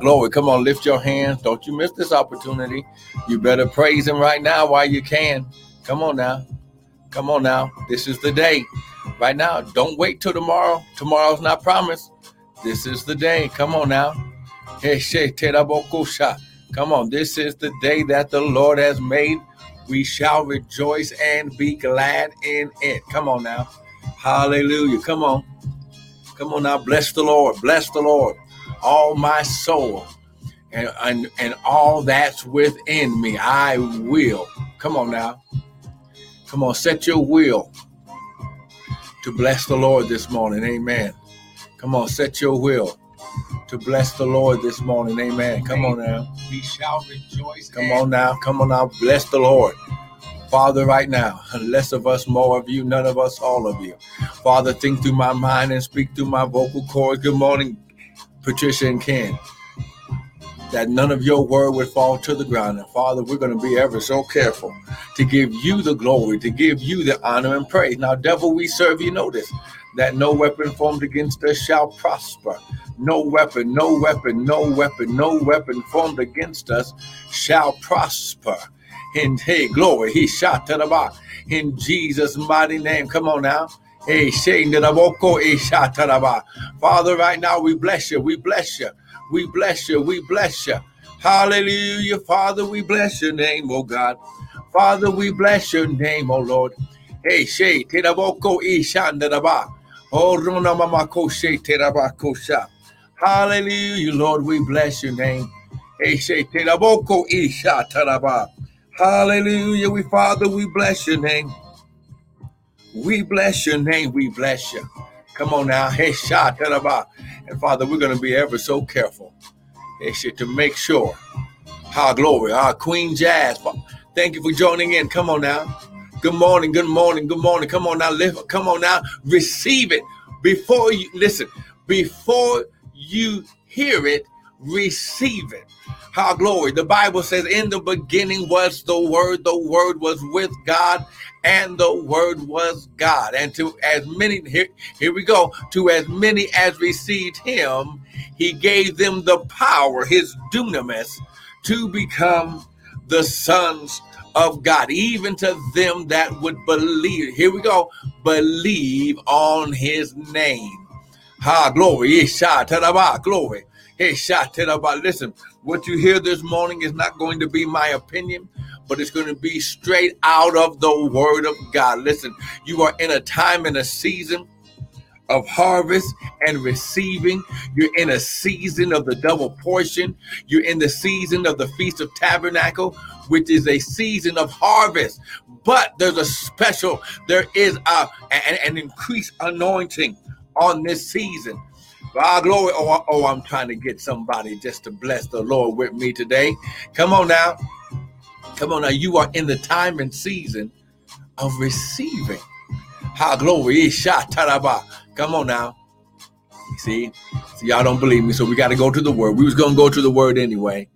Glory. Come on, lift your hands. Don't you miss this opportunity. You better praise him right now while you can. Come on now. Come on now. This is the day. Right now. Don't wait till tomorrow. Tomorrow's not promised. This is the day. Come on now. Come on. This is the day that the Lord has made. We shall rejoice and be glad in it. Come on now. Hallelujah. Come on. Come on now. Bless the Lord. Bless the Lord all my soul and, and, and all that's within me. I will. Come on now. Come on, set your will to bless the Lord this morning. Amen. Come on, set your will to bless the Lord this morning. Amen. Come on now. We shall rejoice. Come on now. Come on now. Bless the Lord. Father, right now, less of us, more of you, none of us, all of you. Father, think through my mind and speak through my vocal cords. Good morning, Patricia and Ken, that none of your word would fall to the ground. And Father, we're going to be ever so careful to give you the glory, to give you the honor and praise. Now, devil, we serve you. Notice that no weapon formed against us shall prosper. No weapon, no weapon, no weapon, no weapon formed against us shall prosper. In hey, glory, he shot to the box. In Jesus' mighty name. Come on now. Father, right now we bless you. We bless you. We bless you. We bless you. Hallelujah. Father, we bless your name, oh God. Father, we bless your name, oh Lord. Hey, Shay, Teraboko Ishandaraba. Oh, Rona Mamako Shay Terabakosha. Hallelujah, Lord, we bless your name. Hey, Shay, Teraboko Isha Taraba. Hallelujah, we Father, we bless your name. We bless your name. We bless you. Come on now. Hey, Shataraba. And Father, we're going to be ever so careful hey, to make sure. Our glory. Our Queen Jazz. Thank you for joining in. Come on now. Good morning. Good morning. Good morning. Come on now. Live. Come on now. Receive it before you listen. Before you hear it, receive it. Our glory. The Bible says, In the beginning was the Word, the Word was with God, and the Word was God. And to as many, here, here we go, to as many as received Him, He gave them the power, His dunamis, to become the sons of God, even to them that would believe. Here we go, believe on His name. Ha, glory. Glory. Listen, what you hear this morning is not going to be my opinion, but it's going to be straight out of the word of God. Listen, you are in a time and a season of harvest and receiving. You're in a season of the double portion. You're in the season of the Feast of Tabernacle, which is a season of harvest. But there's a special, there is a, an, an increased anointing on this season. Ah, glory. Oh, oh, I'm trying to get somebody just to bless the Lord with me today. Come on now. Come on now. You are in the time and season of receiving. How glory eh, is shot. Come on now. See, see, y'all don't believe me, so we got to go to the word. We was gonna go to the word anyway.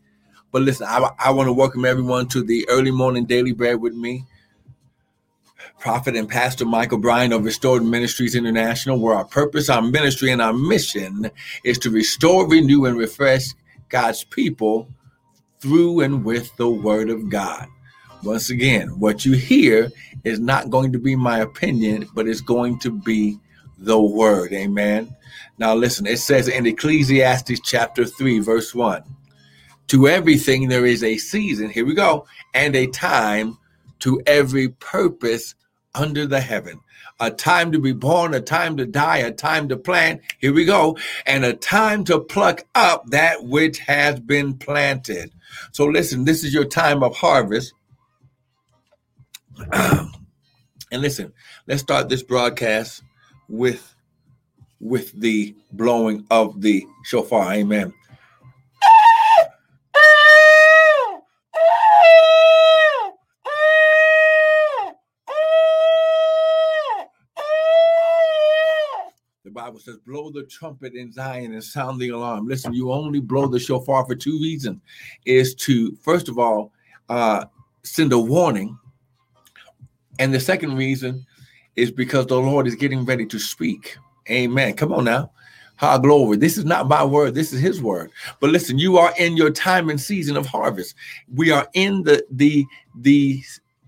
But listen, I, I want to welcome everyone to the early morning daily bread with me. Prophet and Pastor Michael Bryan of Restored Ministries International, where our purpose, our ministry, and our mission is to restore, renew, and refresh God's people through and with the Word of God. Once again, what you hear is not going to be my opinion, but it's going to be the Word. Amen. Now, listen, it says in Ecclesiastes chapter 3, verse 1 To everything there is a season, here we go, and a time to every purpose under the heaven. A time to be born, a time to die, a time to plant. Here we go. And a time to pluck up that which has been planted. So listen, this is your time of harvest. and listen, let's start this broadcast with with the blowing of the shofar. Amen. Bible says, blow the trumpet in Zion and sound the alarm. Listen, you only blow the shofar for two reasons. Is to, first of all, uh, send a warning. And the second reason is because the Lord is getting ready to speak. Amen. Come on now. Ha glory. This is not my word. This is his word. But listen, you are in your time and season of harvest. We are in the the the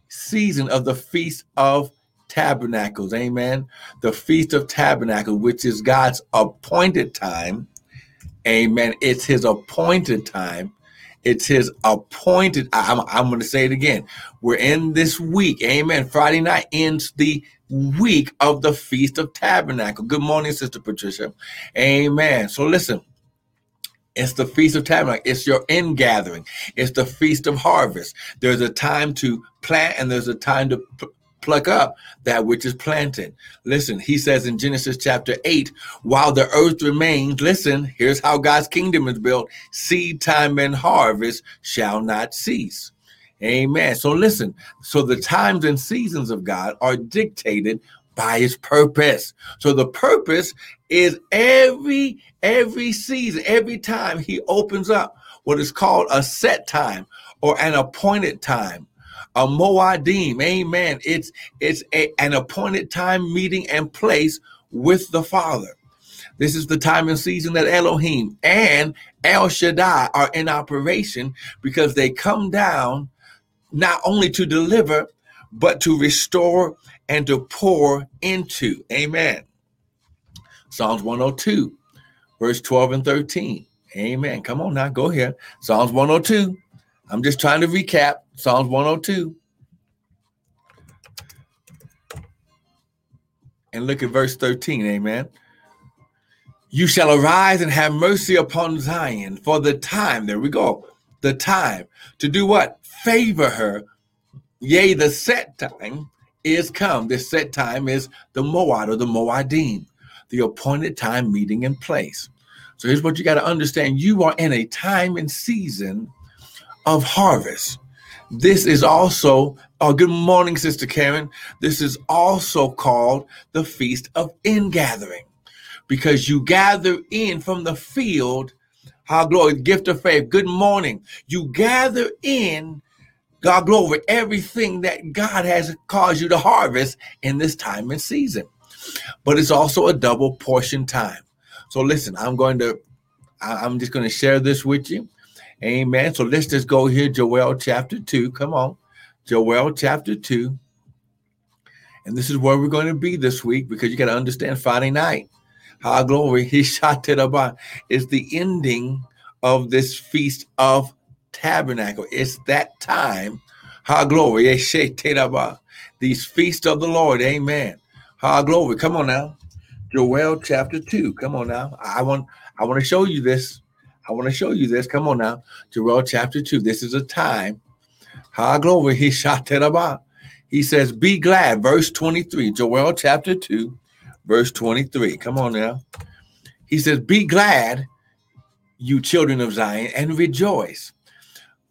season of the feast of tabernacles. Amen. The feast of tabernacles, which is God's appointed time. Amen. It's his appointed time. It's his appointed. I'm, I'm going to say it again. We're in this week. Amen. Friday night ends the week of the Feast of Tabernacle. Good morning, Sister Patricia. Amen. So listen. It's the Feast of Tabernacle. It's your ingathering. It's the Feast of Harvest. There's a time to plant and there's a time to pluck up that which is planted. Listen, he says in Genesis chapter 8, while the earth remains, listen, here's how God's kingdom is built seed time and harvest shall not cease. Amen. So listen, so the times and seasons of God are dictated by his purpose. So the purpose is every every season, every time he opens up what is called a set time or an appointed time a moadim amen. It's it's a, an appointed time meeting and place with the father. This is the time and season that elohim and el shaddai are in operation because they come down not only to deliver but to restore and to pour into. Amen. Psalms 102 verse 12 and 13 amen. Come on now go here psalms 102 i'm just trying to recap Psalms 102. And look at verse 13. Amen. You shall arise and have mercy upon Zion for the time. There we go. The time to do what? Favor her. Yea, the set time is come. This set time is the Moad or the Moadim, the appointed time meeting in place. So here's what you got to understand you are in a time and season of harvest. This is also, oh, good morning, Sister Karen. This is also called the Feast of Ingathering because you gather in from the field, how glory, gift of faith. Good morning. You gather in, God glory, everything that God has caused you to harvest in this time and season. But it's also a double portion time. So listen, I'm going to, I'm just going to share this with you. Amen. So let's just go here, Joel chapter 2. Come on. Joel chapter 2. And this is where we're going to be this week because you got to understand Friday night. How glory, he shot it about is the ending of this feast of tabernacle. It's that time. How glory, these feasts of the Lord. Amen. How glory. Come on now. Joel chapter 2. Come on now. I want I want to show you this. I want to show you this. Come on now. Joel chapter 2. This is a time. Ha glory. He shot about. He says, Be glad. Verse 23. Joel chapter 2, verse 23. Come on now. He says, Be glad, you children of Zion, and rejoice.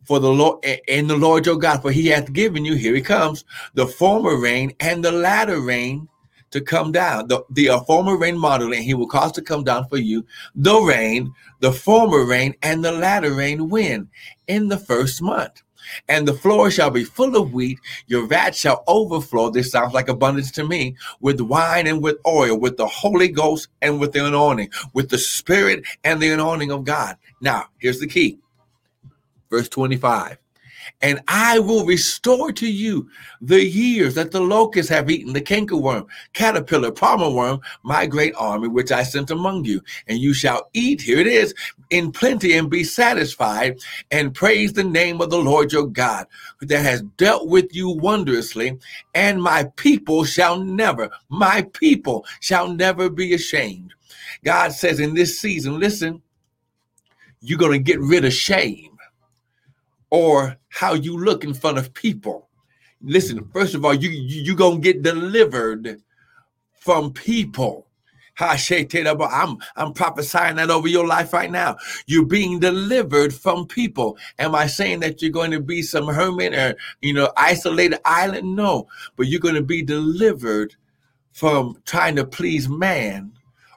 For the Lord and the Lord your God, for he hath given you, here he comes, the former rain and the latter rain to come down. The, the former rain modeling, and he will cause to come down for you the rain, the former rain, and the latter rain when? In the first month. And the floor shall be full of wheat, your vat shall overflow. This sounds like abundance to me with wine and with oil, with the Holy Ghost and with the anointing, with the Spirit and the anointing of God. Now, here's the key. Verse 25 and I will restore to you the years that the locusts have eaten, the cankerworm, caterpillar, palmer worm, my great army which I sent among you. And you shall eat, here it is, in plenty and be satisfied, and praise the name of the Lord your God, that has dealt with you wondrously. And my people shall never, my people shall never be ashamed. God says in this season, listen, you're going to get rid of shame or how you look in front of people. Listen, first of all, you you, gonna get delivered from people. I'm I'm prophesying that over your life right now. You're being delivered from people. Am I saying that you're going to be some hermit or you know isolated island? No, but you're going to be delivered from trying to please man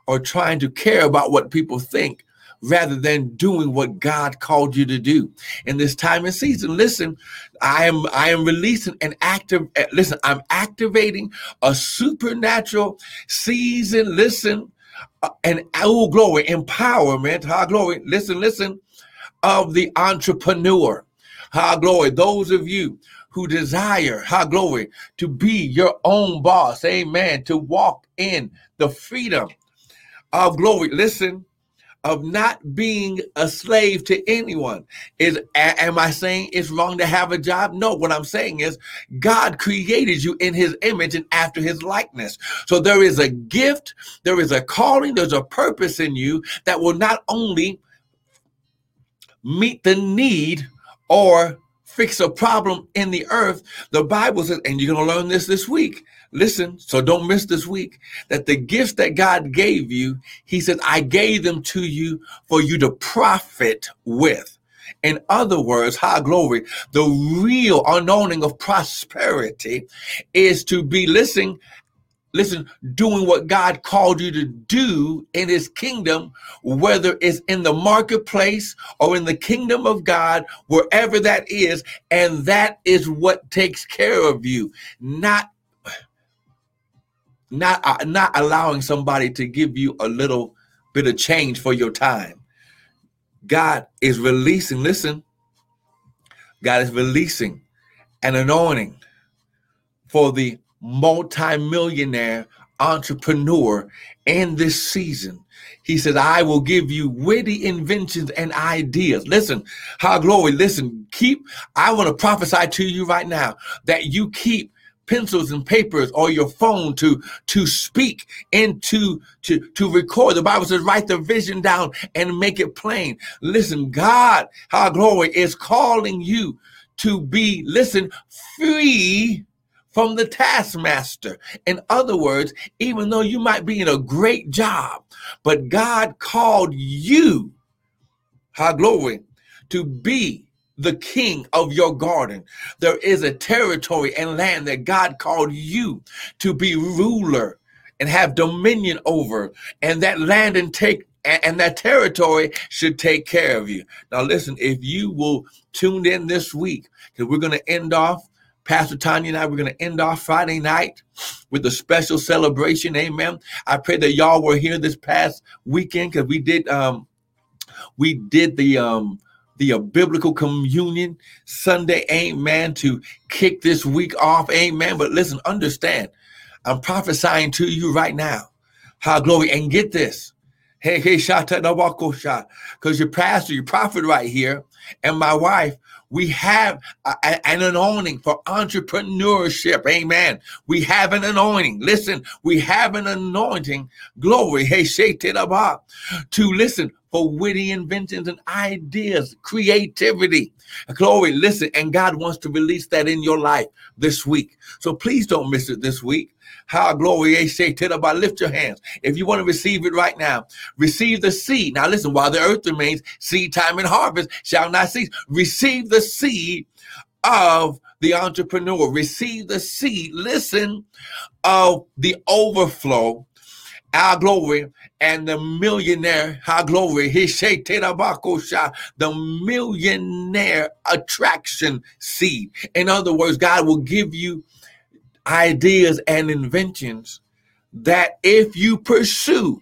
or trying to care about what people think rather than doing what God called you to do in this time and season. Listen, I am I am releasing an active listen, I'm activating a supernatural season. Listen, uh, and oh glory, empowerment, high glory. Listen, listen, of the entrepreneur. High glory. Those of you who desire, high glory, to be your own boss. Amen. To walk in the freedom of glory. Listen, of not being a slave to anyone. Is am I saying it's wrong to have a job? No, what I'm saying is God created you in his image and after his likeness. So there is a gift, there is a calling, there's a purpose in you that will not only meet the need or fix a problem in the earth, the Bible says, and you're going to learn this this week. Listen, so don't miss this week that the gifts that God gave you, He says, I gave them to you for you to profit with. In other words, high glory, the real anointing of prosperity is to be listening listen, doing what God called you to do in his kingdom, whether it's in the marketplace or in the kingdom of God, wherever that is. And that is what takes care of you, not not uh, not allowing somebody to give you a little bit of change for your time. God is releasing, listen, God is releasing an anointing for the multimillionaire entrepreneur in this season. He said, I will give you witty inventions and ideas. Listen, how glory, listen, keep, I want to prophesy to you right now that you keep pencils and papers or your phone to to speak and to to to record the bible says write the vision down and make it plain listen god how glory is calling you to be listen free from the taskmaster. In other words, even though you might be in a great job, but God called you, high glory, to be the king of your garden. There is a territory and land that God called you to be ruler and have dominion over, and that land and take and that territory should take care of you. Now, listen, if you will tune in this week, because we're going to end off Pastor Tanya and I, we're going to end off Friday night with a special celebration. Amen. I pray that y'all were here this past weekend because we did um we did the um the uh, biblical communion Sunday, amen, to kick this week off, amen. But listen, understand, I'm prophesying to you right now. How glory, and get this. Hey, hey, shot shot. Because your pastor, your prophet right here, and my wife, we have a, an anointing for entrepreneurship. Amen. We have an anointing. Listen, we have an anointing. Glory. Hey, to listen for witty inventions and ideas, creativity. Glory, listen, and God wants to release that in your life this week. So please don't miss it this week. How glory say about lift your hands. If you want to receive it right now, receive the seed. Now listen, while the earth remains, seed time and harvest shall not cease. Receive the seed of the entrepreneur. Receive the seed, listen, of the overflow our glory and the millionaire, our glory, the millionaire attraction seed. In other words, God will give you ideas and inventions that if you pursue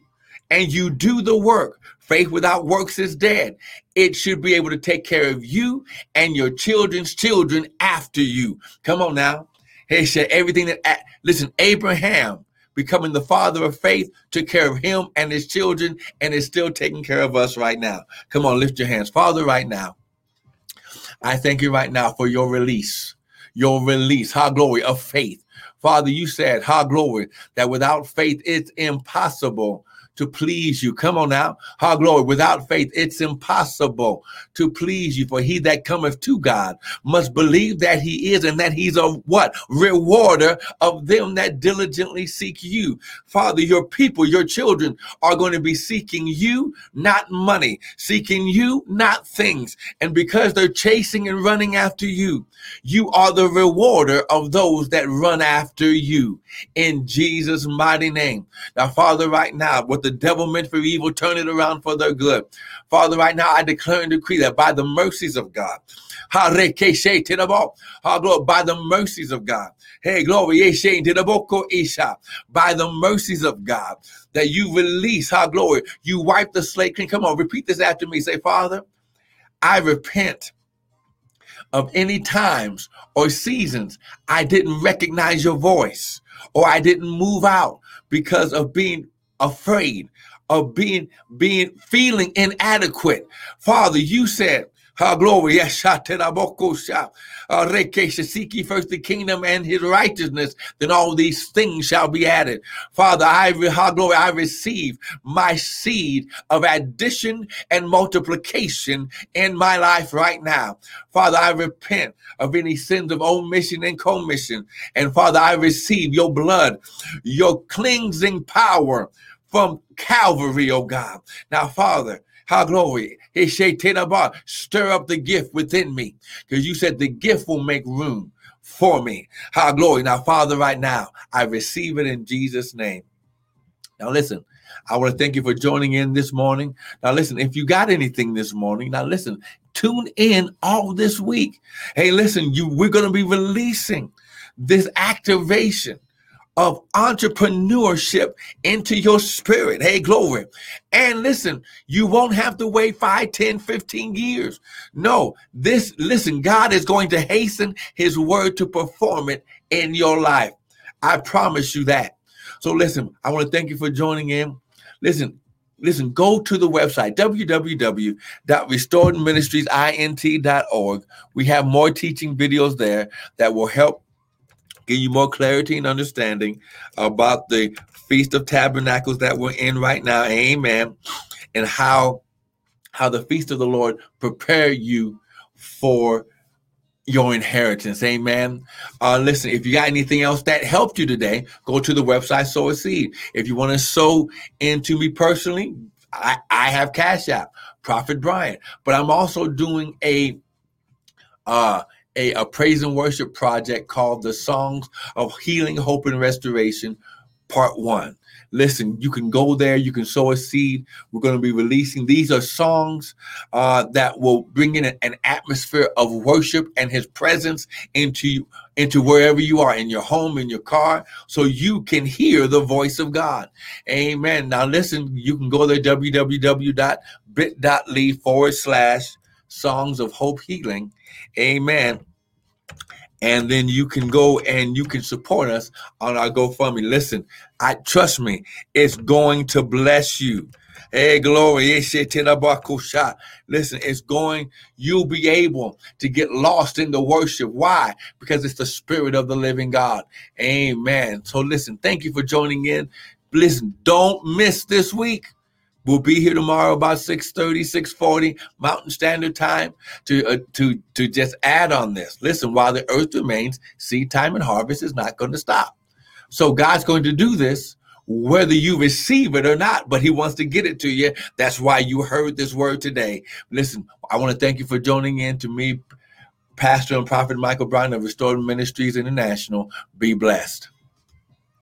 and you do the work, faith without works is dead. It should be able to take care of you and your children's children after you. Come on now. He said everything that, listen, Abraham becoming the father of faith, took care of him and his children, and is still taking care of us right now. Come on, lift your hands. Father, right now, I thank you right now for your release, your release, high glory of faith. Father, you said, high glory, that without faith it's impossible to please you. Come on now. Our glory. Without faith, it's impossible to please you. For he that cometh to God must believe that he is and that he's a what? Rewarder of them that diligently seek you. Father, your people, your children are going to be seeking you, not money, seeking you, not things. And because they're chasing and running after you, you are the rewarder of those that run after you in Jesus' mighty name. Now, Father, right now, with the devil meant for evil, turn it around for their good. Father, right now I declare and decree that by the mercies of God, by the mercies of God, hey, glory, oh, by the mercies of God, that you release, how glory, you wipe the slate clean. Come on, repeat this after me. Say, Father, I repent of any times or seasons I didn't recognize your voice or I didn't move out because of being afraid of being being feeling inadequate. Father, you said Ha glory, yes, uh, seek ye first the kingdom and his righteousness, then all these things shall be added. Father, I ha glory, I receive my seed of addition and multiplication in my life right now. Father, I repent of any sins of omission and commission. And Father, I receive your blood, your cleansing power from Calvary, oh God. Now, Father, how glory. Stir up the gift within me. Because you said the gift will make room for me. How glory. Now, Father, right now, I receive it in Jesus' name. Now, listen, I want to thank you for joining in this morning. Now, listen, if you got anything this morning, now listen, tune in all this week. Hey, listen, you we're going to be releasing this activation of entrepreneurship into your spirit. Hey, glory. And listen, you won't have to wait 5, 10, 15 years. No, this, listen, God is going to hasten his word to perform it in your life. I promise you that. So listen, I want to thank you for joining in. Listen, listen, go to the website, www.restoredministriesint.org. We have more teaching videos there that will help give you more clarity and understanding about the Feast of Tabernacles that we're in right now. Amen. And how how the feast of the Lord prepare you for your inheritance. Amen. Uh, listen, if you got anything else that helped you today, go to the website, sow a seed. If you want to sow into me personally, I, I have Cash App, Prophet Brian, but I'm also doing a uh, a, a praise and worship project called the Songs of Healing, Hope, and Restoration, Part One. Listen, you can go there, you can sow a seed. We're going to be releasing these are songs uh, that will bring in an atmosphere of worship and His presence into into wherever you are in your home, in your car, so you can hear the voice of God. Amen. Now, listen, you can go there www.bit.ly forward slash songs of hope healing Amen. And then you can go and you can support us on our GoFundMe. Listen, I trust me, it's going to bless you. Hey, glory. Listen, it's going, you'll be able to get lost in the worship. Why? Because it's the spirit of the living God. Amen. So listen, thank you for joining in. Listen, don't miss this week. We'll be here tomorrow about 6:30, 6:40 Mountain Standard Time to uh, to to just add on this. Listen, while the earth remains, seed time and harvest is not going to stop. So God's going to do this whether you receive it or not, but he wants to get it to you. That's why you heard this word today. Listen, I want to thank you for joining in to me, Pastor and Prophet Michael Brown of Restored Ministries International. Be blessed.